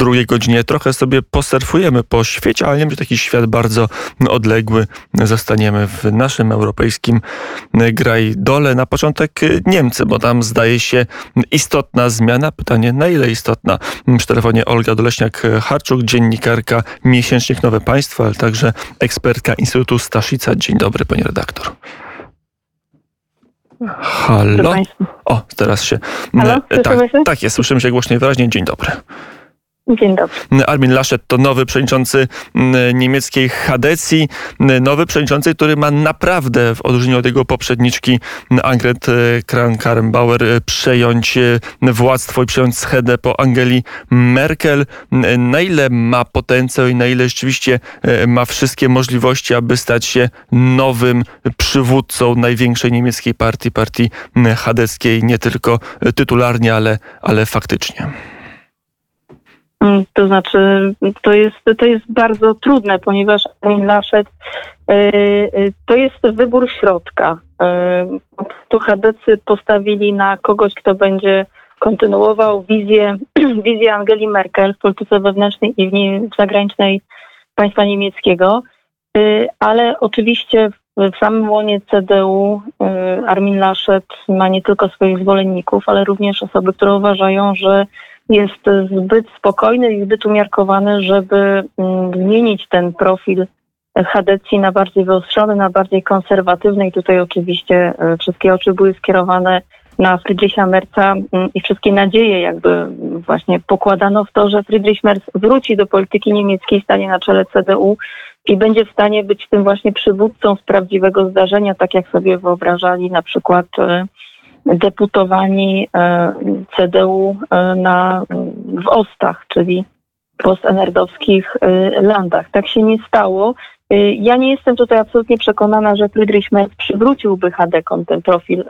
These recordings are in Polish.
drugiej godzinie trochę sobie posurfujemy po świecie, ale nie będzie taki świat bardzo odległy. Zostaniemy w naszym europejskim graj dole. Na początek Niemcy, bo tam zdaje się istotna zmiana. Pytanie, na ile istotna? W telefonie Olga Doleśniak-Harczuk, dziennikarka Miesięcznik Nowe Państwo, ale także ekspertka Instytutu Staszica. Dzień dobry, pani redaktor. Halo? O, teraz się. Halo? Tak, tak jest, słyszymy się głośno i wyraźnie. Dzień dobry. Dzień dobry. Armin Laschet to nowy przewodniczący niemieckiej Hadecji, nowy przewodniczący, który ma naprawdę, w odróżnieniu od jego poprzedniczki Angret e, Kramp-Karrenbauer, e, przejąć e, władztwo i przejąć schedę po Angeli Merkel. Na ile ma potencjał i na ile rzeczywiście ma wszystkie możliwości, aby stać się nowym przywódcą największej niemieckiej partii, partii chadeckiej, nie tylko tytularnie, ale, ale faktycznie. Mm, to znaczy, to jest, to jest bardzo trudne, ponieważ Armin Laschet e, e, to jest wybór środka. E, tu Hadecy postawili na kogoś, kto będzie kontynuował wizję, wizję Angeli Merkel w polityce wewnętrznej i w zagranicznej państwa niemieckiego, ale oczywiście w samym łonie CDU Armin Laschet ma nie tylko swoich zwolenników, ale również osoby, które uważają, że jest zbyt spokojny i zbyt umiarkowany, żeby mm, zmienić ten profil Hadecji na bardziej wyostrzony, na bardziej konserwatywny. I tutaj oczywiście e, wszystkie oczy były skierowane na Friedricha Merca mm, i wszystkie nadzieje jakby właśnie pokładano w to, że Friedrich Merz wróci do polityki niemieckiej, stanie na czele CDU i będzie w stanie być tym właśnie przywódcą z prawdziwego zdarzenia, tak jak sobie wyobrażali na przykład e, deputowani e, CDU e, na, w Ostach, czyli postenerdowskich e, landach. Tak się nie stało. Ja nie jestem tutaj absolutnie przekonana, że Friedrich Merz przywróciłby Hadekom ten profil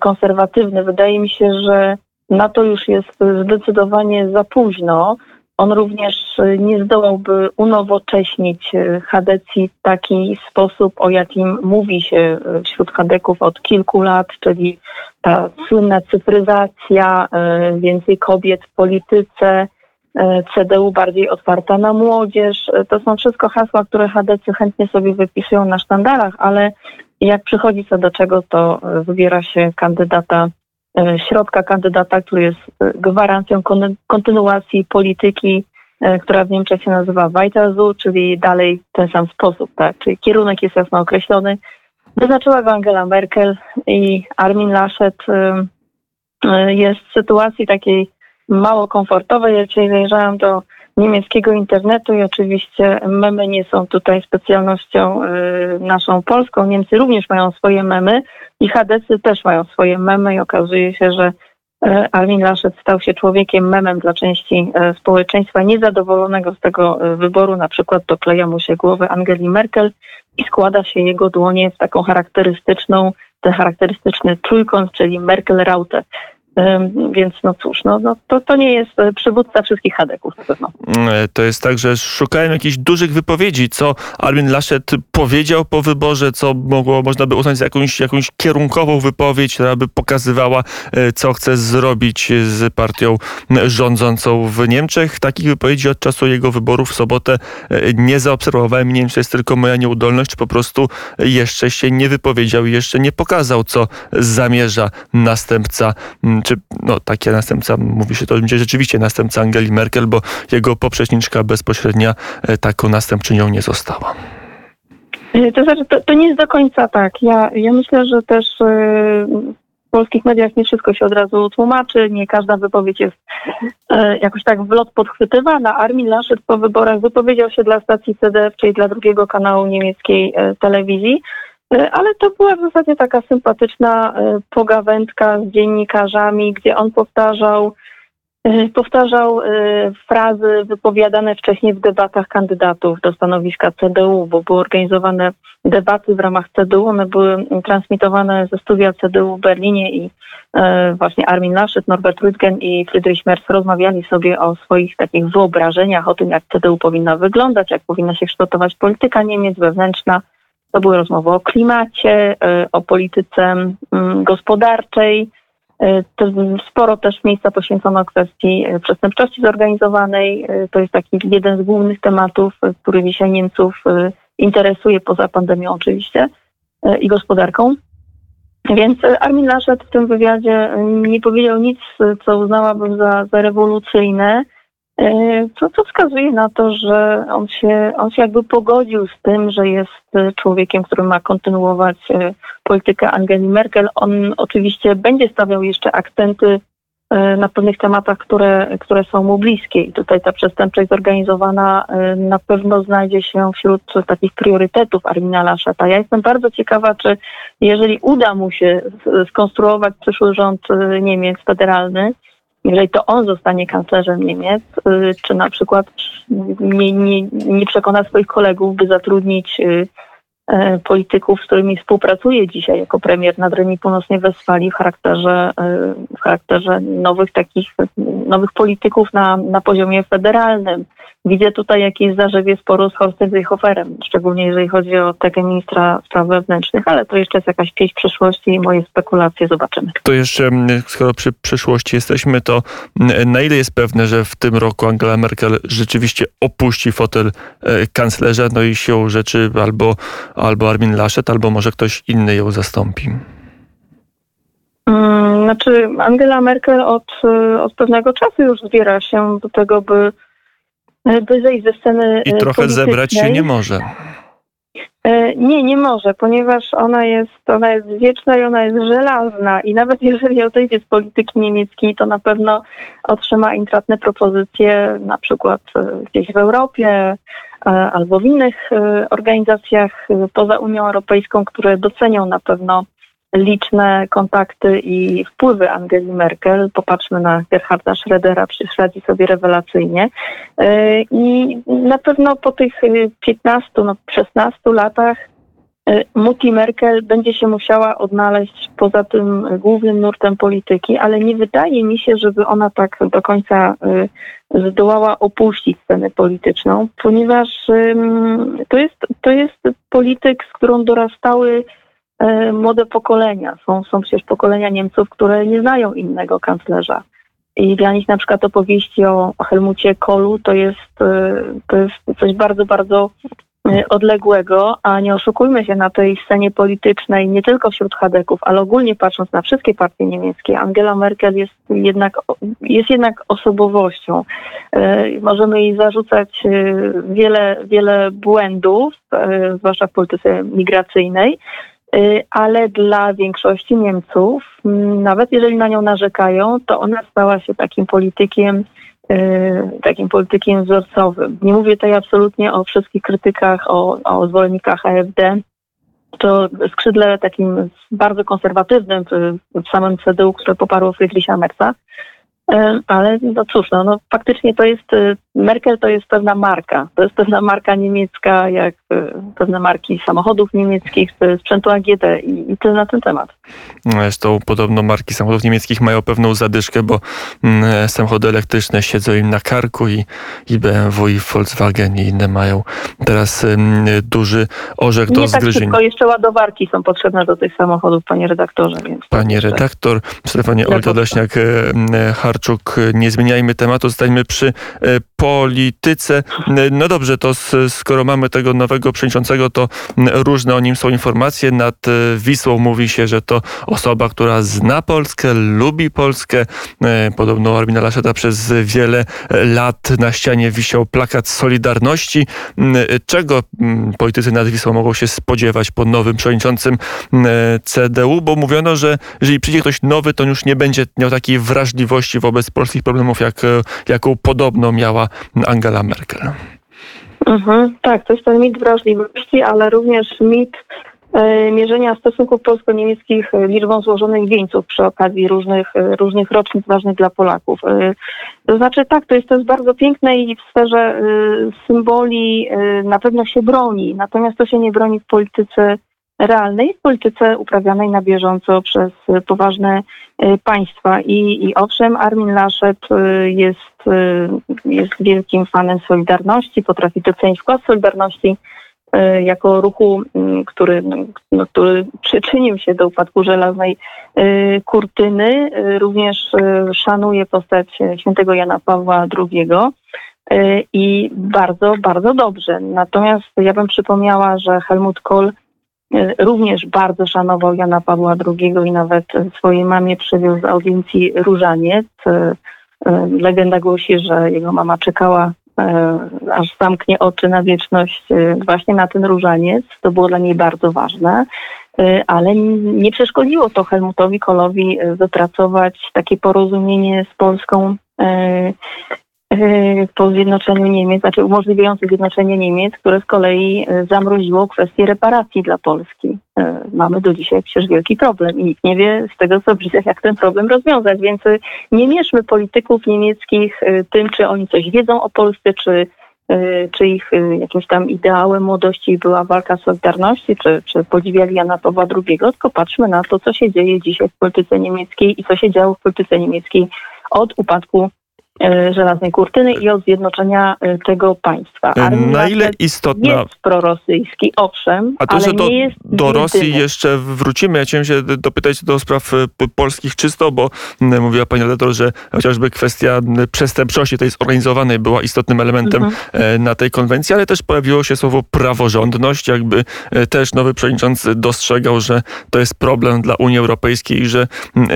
konserwatywny. Wydaje mi się, że na to już jest zdecydowanie za późno. On również y, nie zdołałby unowocześnić y, Hadecji w taki sposób, o jakim mówi się y, wśród Hadeków od kilku lat, czyli ta słynna cyfryzacja, więcej kobiet w polityce, CDU bardziej otwarta na młodzież. To są wszystko hasła, które Hadecy chętnie sobie wypisują na sztandarach, ale jak przychodzi co do czego, to wybiera się kandydata środka kandydata, który jest e, gwarancją kontynuacji polityki, e, która w Niemczech się nazywa Weiterzu, czyli dalej ten sam sposób, tak? Czyli kierunek jest jasno określony. Wyznaczyła go Angela Merkel i Armin Laschet jest w sytuacji takiej mało komfortowej. Ja dzisiaj zajrzałam do niemieckiego internetu i oczywiście memy nie są tutaj specjalnością y, naszą polską. Niemcy również mają swoje memy i Hadecy też mają swoje memy i okazuje się, że y, Armin Laschet stał się człowiekiem memem dla części y, społeczeństwa niezadowolonego z tego wyboru. Na przykład dokleja mu się głowę Angeli Merkel i składa się jego dłonie w taką charakterystyczną, ten charakterystyczny trójkąt, czyli Merkel-Raute. Więc no cóż, no, no to, to nie jest e, przywódca wszystkich Hadeków e, to jest tak, że szukałem jakichś dużych wypowiedzi, co Armin Laschet powiedział po wyborze, co mogło, można by uznać za jakąś, jakąś kierunkową wypowiedź, która by pokazywała, e, co chce zrobić z partią rządzącą w Niemczech. Takich wypowiedzi od czasu jego wyborów w sobotę nie zaobserwowałem. Nie wiem, czy jest tylko moja nieudolność, czy po prostu jeszcze się nie wypowiedział i jeszcze nie pokazał, co zamierza następca czy no, taki następca, mówi się to, będzie rzeczywiście następca Angeli Merkel, bo jego poprzedniczka bezpośrednia e, taką następczynią nie została. E, to znaczy, to, to nie jest do końca tak. Ja, ja myślę, że też e, w polskich mediach nie wszystko się od razu tłumaczy, nie każda wypowiedź jest jakoś tak w lot podchwytywana. Armin Laschet po wyborach wypowiedział się dla stacji CDF, czyli dla drugiego kanału niemieckiej telewizji, ale to była w zasadzie taka sympatyczna e, pogawędka z dziennikarzami, gdzie on powtarzał, e, powtarzał frazy wypowiadane wcześniej w debatach kandydatów do stanowiska CDU, bo były organizowane debaty w ramach CDU, one były transmitowane ze studia CDU w Berlinie i właśnie Armin Laschet, Norbert Rüttgen i Friedrich Merz rozmawiali sobie o swoich takich wyobrażeniach, o tym jak CDU powinna wyglądać, jak powinna się kształtować polityka Niemiec wewnętrzna, to były rozmowy o klimacie, e, o polityce mm, gospodarczej. To sporo też miejsca poświęcono kwestii przestępczości zorganizowanej. To jest taki jeden z głównych tematów, który dzisiaj Niemców interesuje poza pandemią oczywiście i gospodarką. Więc Armin Laschet w tym wywiadzie nie powiedział nic, co uznałabym za, za rewolucyjne. E, co, co wskazuje na to, że on się, on się jakby pogodził z tym, że jest człowiekiem, który ma kontynuować e, politykę Angeli Merkel. On oczywiście będzie stawiał jeszcze akcenty e, na pewnych tematach, które, które są mu bliskie. I tutaj ta przestępczość zorganizowana na pewno znajdzie się wśród takich priorytetów Armina Laszeta. Ja jestem bardzo ciekawa, czy jeżeli uda mu się skonstruować przyszły rząd Niemiec federalny, jeżeli to on zostanie kanclerzem Niemiec, y, czy na przykład nie, nie, nie przekona swoich kolegów, by zatrudnić y, e, polityków, z którymi współpracuje dzisiaj jako premier Nadrenii Północnej Westfalii w charakterze, y, w charakterze nowych takich, nowych polityków na, na poziomie federalnym. Widzę tutaj jakieś zarzewie sporu z Horstem Seehoferem, szczególnie jeżeli chodzi o tego ministra spraw wewnętrznych, ale to jeszcze jest jakaś pieśń przyszłości i moje spekulacje zobaczymy. To jeszcze, skoro przy przyszłości jesteśmy, to na ile jest pewne, że w tym roku Angela Merkel rzeczywiście opuści fotel e, kanclerza, no i się rzeczy albo, albo Armin Laschet, albo może ktoś inny ją zastąpi? Hmm, znaczy, Angela Merkel od, od pewnego czasu już zbiera się do tego, by by zejść ze sceny I trochę zebrać się nie może. E, nie, nie może, ponieważ ona jest, ona jest wieczna i ona jest żelazna i nawet jeżeli odejdzie z polityki niemieckiej, to na pewno otrzyma intratne propozycje na przykład e, gdzieś w Europie e, albo w innych organizacjach poza Unią Europejską, które docenią na pewno liczne kontakty i wpływy Angeli Merkel. Popatrzmy na Gerharda Schrödera, przecież radzi sobie rewelacyjnie. E, I na pewno po tych 15, no 16 latach e, Mutti Merkel będzie się musiała odnaleźć poza tym głównym nurtem polityki, ale nie wydaje mi się, żeby ona tak do końca e, zdołała opuścić scenę polityczną, ponieważ to jest, to jest polityk, z którą dorastały młode pokolenia. Są, są przecież pokolenia Niemców, które nie znają innego kanclerza. I dla nich na przykład opowieści o, Helmucie Kolu to jest, e, to jest coś bardzo, bardzo e, odległego, a nie oszukujmy się na tej scenie politycznej, nie tylko wśród Hadeków, ale ogólnie patrząc na wszystkie partie niemieckie, Angela Merkel jest jednak, jest jednak osobowością. Możemy jej zarzucać wiele, wiele błędów, zwłaszcza w polityce migracyjnej, ale dla większości Niemców, mm, nawet jeżeli na nią narzekają, to ona stała się takim politykiem, y, takim politykiem wzorcowym. Nie mówię tutaj absolutnie o wszystkich krytykach, o, o zwolennikach AfD. To skrzydle takim bardzo konserwatywnym w, samym CDU, które poparło Friedricha Merza, E, ale no cóż, no, no faktycznie to jest, e, Merkel to jest pewna marka. To jest pewna marka niemiecka, jak e, pewne marki samochodów niemieckich, sprzętu AGD i, i tyle na ten temat. Zresztą podobno marki samochodów niemieckich mają pewną zadyszkę, bo mm, samochody elektryczne siedzą im na karku i, i BMW i Volkswagen i inne mają teraz mm, duży orzech do Nie tak zgryzienia. Tylko jeszcze ładowarki są potrzebne do tych samochodów, panie redaktorze. Więc panie redaktor, Stefanie Olta Leśniak, Harczuk, nie zmieniajmy tematu, zostańmy przy e, polityce. No dobrze, to skoro mamy tego nowego przewodniczącego, to różne o nim są informacje. Nad e, Wisłą mówi się, że to osoba, która zna Polskę, lubi Polskę. E, podobno Armina Laszeta przez wiele lat na ścianie wisiał plakat Solidarności. Czego politycy nad Wisłą mogą się spodziewać po nowym przewodniczącym CDU? Bo mówiono, że jeżeli przyjdzie ktoś nowy, to już nie będzie miał takiej wrażliwości wobec polskich problemów, jak, jaką podobno miała Angela Merkel. Mhm, tak, to jest ten mit wrażliwości, ale również mit e, mierzenia stosunków polsko-niemieckich liczbą złożonych wieńców przy okazji różnych, e, różnych rocznic ważnych dla Polaków. E, to znaczy tak, to jest, to jest bardzo piękne i w sferze symboli na pewno się broni, natomiast to się nie broni w polityce realnej, w polityce uprawianej na bieżąco przez poważne e, państwa. I, i owszem, Armin Laschet e, jest, e, jest wielkim fanem Solidarności, potrafi docenić wkład Solidarności jako ruchu, który, no, który przyczynił się do upadku żelaznej kurtyny, również szanuje postać świętego Jana Pawła II i bardzo, bardzo dobrze. Natomiast ja bym przypomniała, że Helmut Kohl również bardzo szanował Jana Pawła II i nawet swojej mamie przywiózł z audiencji różaniec. Legenda głosi, że jego mama czekała E, aż zamknie oczy na wieczność e, właśnie na ten różaniec. To było dla niej bardzo ważne, e, ale nie przeszkodziło to Helmutowi Kolowi wypracować takie porozumienie z Polską E, po zjednoczeniu Niemiec, znaczy umożliwiający zjednoczenie Niemiec, które z kolei e, zamroziło kwestię reparacji dla Polski. E, mamy do dzisiaj przecież wielki problem i nikt nie wie z tego co widzę, jak ten problem rozwiązać, więc nie mieszmy polityków niemieckich tym, czy oni coś wiedzą o Polsce, czy czy ich jakimś tam ideałem młodości była walka Solidarności, czy, czy podziwiali Jana Pawła II, tylko patrzmy na to, co się dzieje dzisiaj w polityce niemieckiej i co się działo w polityce niemieckiej od upadku żelaznej kurtyny i od zjednoczenia e, tego państwa. E, Na ile istotna... Jest prorosyjski, owszem, A to, ale że do, nie jest do Rosji jeszcze wrócimy. Ja chciałem się dopytać do spraw polskich czysto, bo mówiła pani redaktor, że chociażby kwestia przestępczości tej zorganizowanej była istotnym elementem mhm. na tej konwencji, ale też pojawiło się słowo praworządność, jakby też nowy przewodniczący dostrzegał, że to jest problem dla Unii Europejskiej że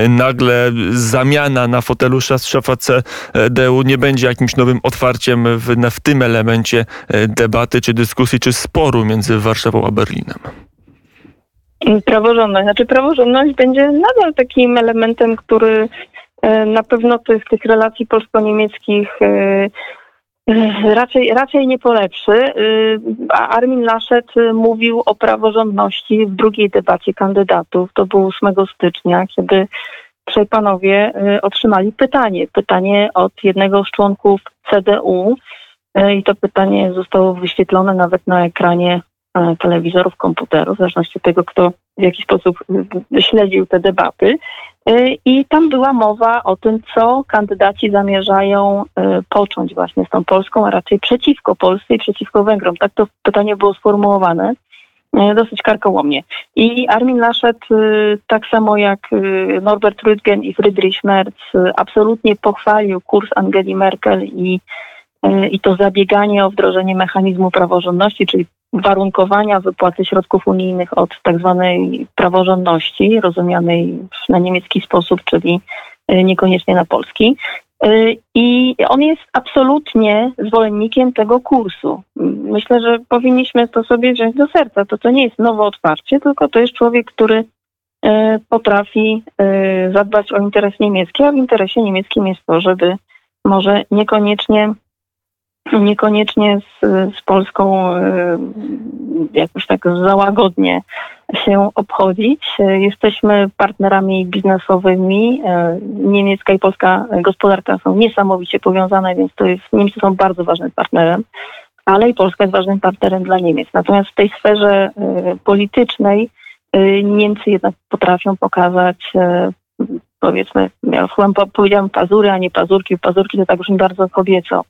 nagle zamiana na fotelu szefa C DU nie będzie jakimś nowym otwarciem w, w tym elemencie e, debaty, czy dyskusji, czy sporu między Warszawą a Berlinem? Praworządność. Znaczy praworządność będzie nadal takim elementem, który e, na pewno tych, tych relacji polsko-niemieckich e, raczej, raczej nie polepszy. Armin Laschet mówił o praworządności w drugiej debacie kandydatów. To było 8 stycznia, kiedy trzej panowie y, otrzymali pytanie. Pytanie od jednego z członków CDU y, i to pytanie zostało wyświetlone nawet na ekranie y, telewizorów, komputerów, w zależności od tego, kto w jaki sposób śledził te debaty. I tam była mowa o tym, co kandydaci zamierzają począć właśnie z tą Polską, a raczej przeciwko Polsce i przeciwko Węgrom. Tak to pytanie było sformułowane. E, dosyć karkołomnie. I Armin Laschet, e, tak samo jak e, Norbert Rüttgen i Friedrich Merz, absolutnie pochwalił kurs Angeli Merkel i, i to zabieganie o wdrożenie mechanizmu praworządności, czyli warunkowania wypłaty środków unijnych od tak zwanej praworządności, rozumianej na niemiecki sposób, czyli niekoniecznie na polski. Y, I on jest absolutnie zwolennikiem tego kursu. Myślę, że powinniśmy to sobie wziąć do serca. To, to nie jest nowe otwarcie, tylko to jest człowiek, który y, potrafi y, zadbać o interes niemiecki, a w interesie niemieckim jest to, żeby może niekoniecznie niekoniecznie z, z Polską jakoś tak załagodnie się obchodzić. Jesteśmy partnerami biznesowymi. Niemiecka i polska gospodarka są niesamowicie powiązane, więc to jest, Niemcy są bardzo ważnym partnerem, ale i Polska jest ważnym partnerem dla Niemiec. Natomiast w tej sferze politycznej Niemcy jednak potrafią pokazać powiedzmy, ja chyba powiedziałam pazury, a nie pazurki. Pazurki to tak już mi bardzo kobieco.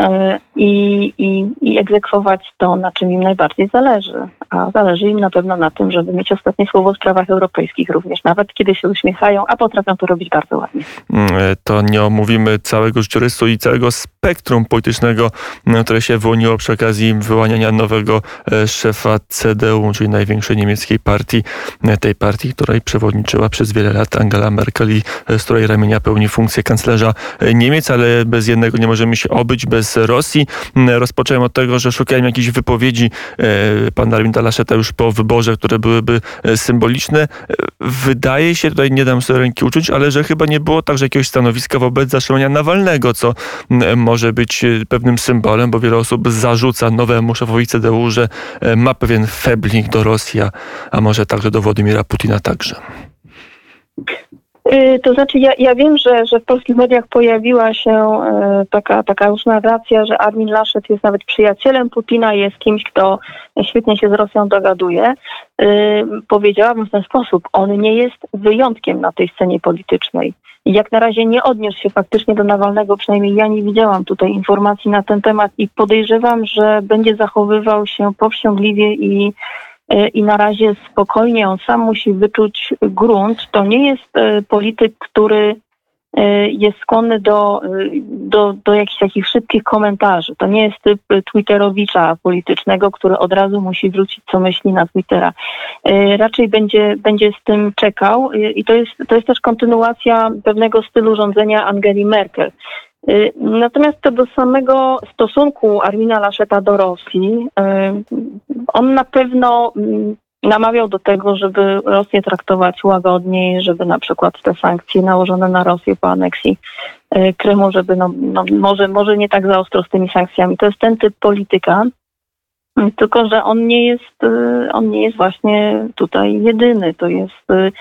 E, I, i, I egzekwować to, na czym im najbardziej zależy. A zależy im na pewno na tym, żeby mieć ostatnie słowo w sprawach europejskich również, nawet kiedy się uśmiechają, a potrafią to robić bardzo ładnie. Mm, e, to nie omówimy całego życiorysu i całego spektrum politycznego, które się wyłoniło przy okazji wyłaniania nowego e, szefa CDU, czyli największej niemieckiej partii, tej partii, której przewodniczyła przez wiele lat Angela Merkel czyli z której ramienia pełni funkcję kanclerza Niemiec, ale bez jednego nie możemy się obyć, bez Rosji. Rozpocząłem od tego, że szukałem jakichś wypowiedzi e, pana Arminda Laszeta już po wyborze, które byłyby e, symboliczne. Wydaje się, tutaj nie dam sobie ręki uczuć, ale że chyba nie było także jakiegoś stanowiska wobec zatrzymania Nawalnego, co może być e, pewnym symbolem, bo wiele osób zarzuca nowemu szefowi CDU, że ma pewien feblik do Rosji, a może także do Władimira Putina także. Y, To znaczy, ja, ja wiem, że, że w polskich mediach pojawiła się e, taka, taka już narracja, że Armin Laschet jest nawet przyjacielem Putina, jest kimś, kto świetnie się z Rosją dogaduje. Y, Powiedziałabym w ten sposób, on nie jest wyjątkiem na tej scenie politycznej. Jak na razie nie odniósł się faktycznie do Nawalnego, przynajmniej ja nie widziałam tutaj informacji na ten temat i podejrzewam, że będzie zachowywał się powściągliwie i i na razie spokojnie on sam musi wyczuć grunt. To nie jest e, polityk, który e, jest skłonny do, do, do jakichś takich szybkich komentarzy. To nie jest typ Twitterowicza politycznego, który od razu musi wrócić, co myśli na Twittera. Raczej będzie, będzie z tym czekał i to jest, to jest też kontynuacja pewnego stylu rządzenia Angeli Merkel. Y, Natomiast co do samego stosunku Armina Laszeta do Rosji, y, on na pewno mm, namawiał do tego, żeby Rosję traktować łagodniej, żeby na przykład te sankcje nałożone na Rosję po aneksji y, Krymu, żeby no, no może, może nie tak za ostro z tymi sankcjami. To jest ten typ polityka, tylko że on nie jest, on nie jest właśnie tutaj jedyny. To jest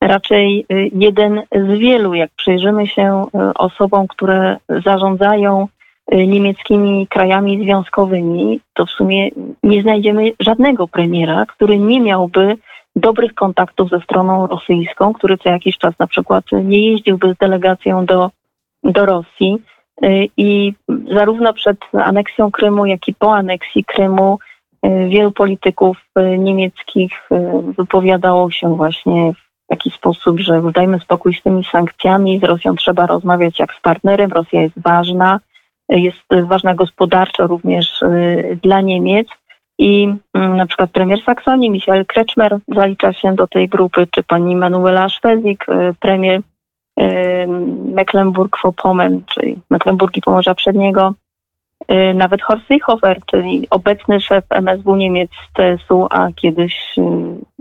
raczej y, jeden z wielu. Jak przyjrzymy się y, osobom, które zarządzają y, niemieckimi krajami związkowymi, to w sumie nie znajdziemy żadnego premiera, który nie miałby dobrych kontaktów ze stroną rosyjską, który co jakiś czas na przykład nie jeździłby z delegacją do, do Rosji. I zarówno przed aneksją Krymu, jak i po aneksji Krymu wielu polityków niemieckich wypowiadało się właśnie w taki sposób, że dajmy spokój z tymi sankcjami, z Rosją trzeba rozmawiać jak z partnerem, Rosja jest ważna, jest ważna gospodarczo również y, dla Niemiec. I mm, na przykład premier Saksonii, Michael Kretschmer zalicza się do tej grupy, czy pani Manuela Szwezik, y, premier y, Mecklenburg-Vorpommern, czyli Mecklenburg i Pomorza Przedniego, nawet Horst Seehofer, czyli obecny szef MSW Niemiec CSU, a kiedyś y,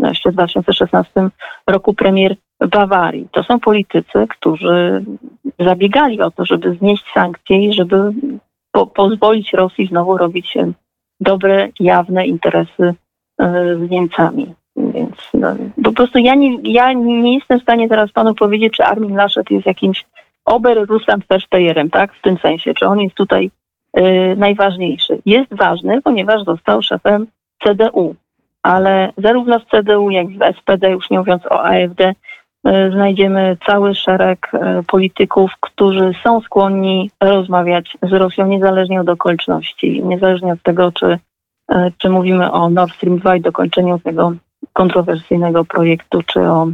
jeszcze w 2016 roku premier Bawarii. To są politycy, którzy zabiegali o to, żeby znieść sankcje i żeby po pozwolić Rosji znowu robić dobre, jawne interesy y, z Niemcami. Więc no, po prostu ja nie, ja nie jestem w stanie teraz panu powiedzieć, czy Armin Laschet jest jakimś Ober Russland Versteherem, tak? W tym sensie, czy on jest tutaj Y, najważniejszy. Jest ważny, ponieważ został szefem CDU, ale zarówno w CDU, jak i w SPD, już nie mówiąc o AfD, y, znajdziemy cały szereg y, polityków, którzy są skłonni rozmawiać z Rosją niezależnie od okoliczności, niezależnie od tego, czy, czy mówimy o Nord Stream 2 i dokończeniu tego kontrowersyjnego projektu, czy o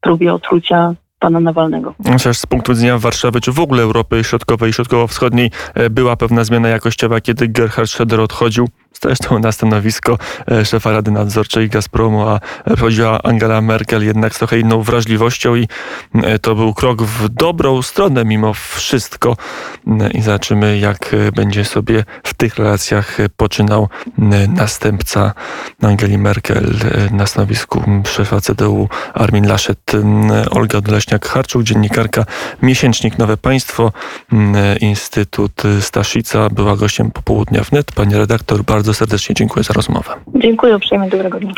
próbie otrucia pana Nawalnego. Chociaż z punktu widzenia Warszawy, czy w ogóle Europy Środkowej i Środkowo-Wschodniej e, była pewna zmiana jakościowa, kiedy Gerhard Schröder odchodził zresztą na stanowisko e, szefa Rady Nadzorczej Gazpromu, a chodziła Angela Merkel jednak z trochę inną wrażliwością i e, to był krok w dobrą stronę mimo wszystko. I zobaczymy, jak będzie sobie w tych relacjach poczynał następca Angeli Merkel na stanowisku szefa CDU Armin Laschet. Olga Doleśniak-Harczuk, dziennikarka Miesięcznik Nowe Państwo, Instytut Staszica, była gościem popołudnia wnet. Pani redaktor, bardzo serdecznie dziękuję za rozmowę. Dziękuję uprzejmie, dobrego dnia.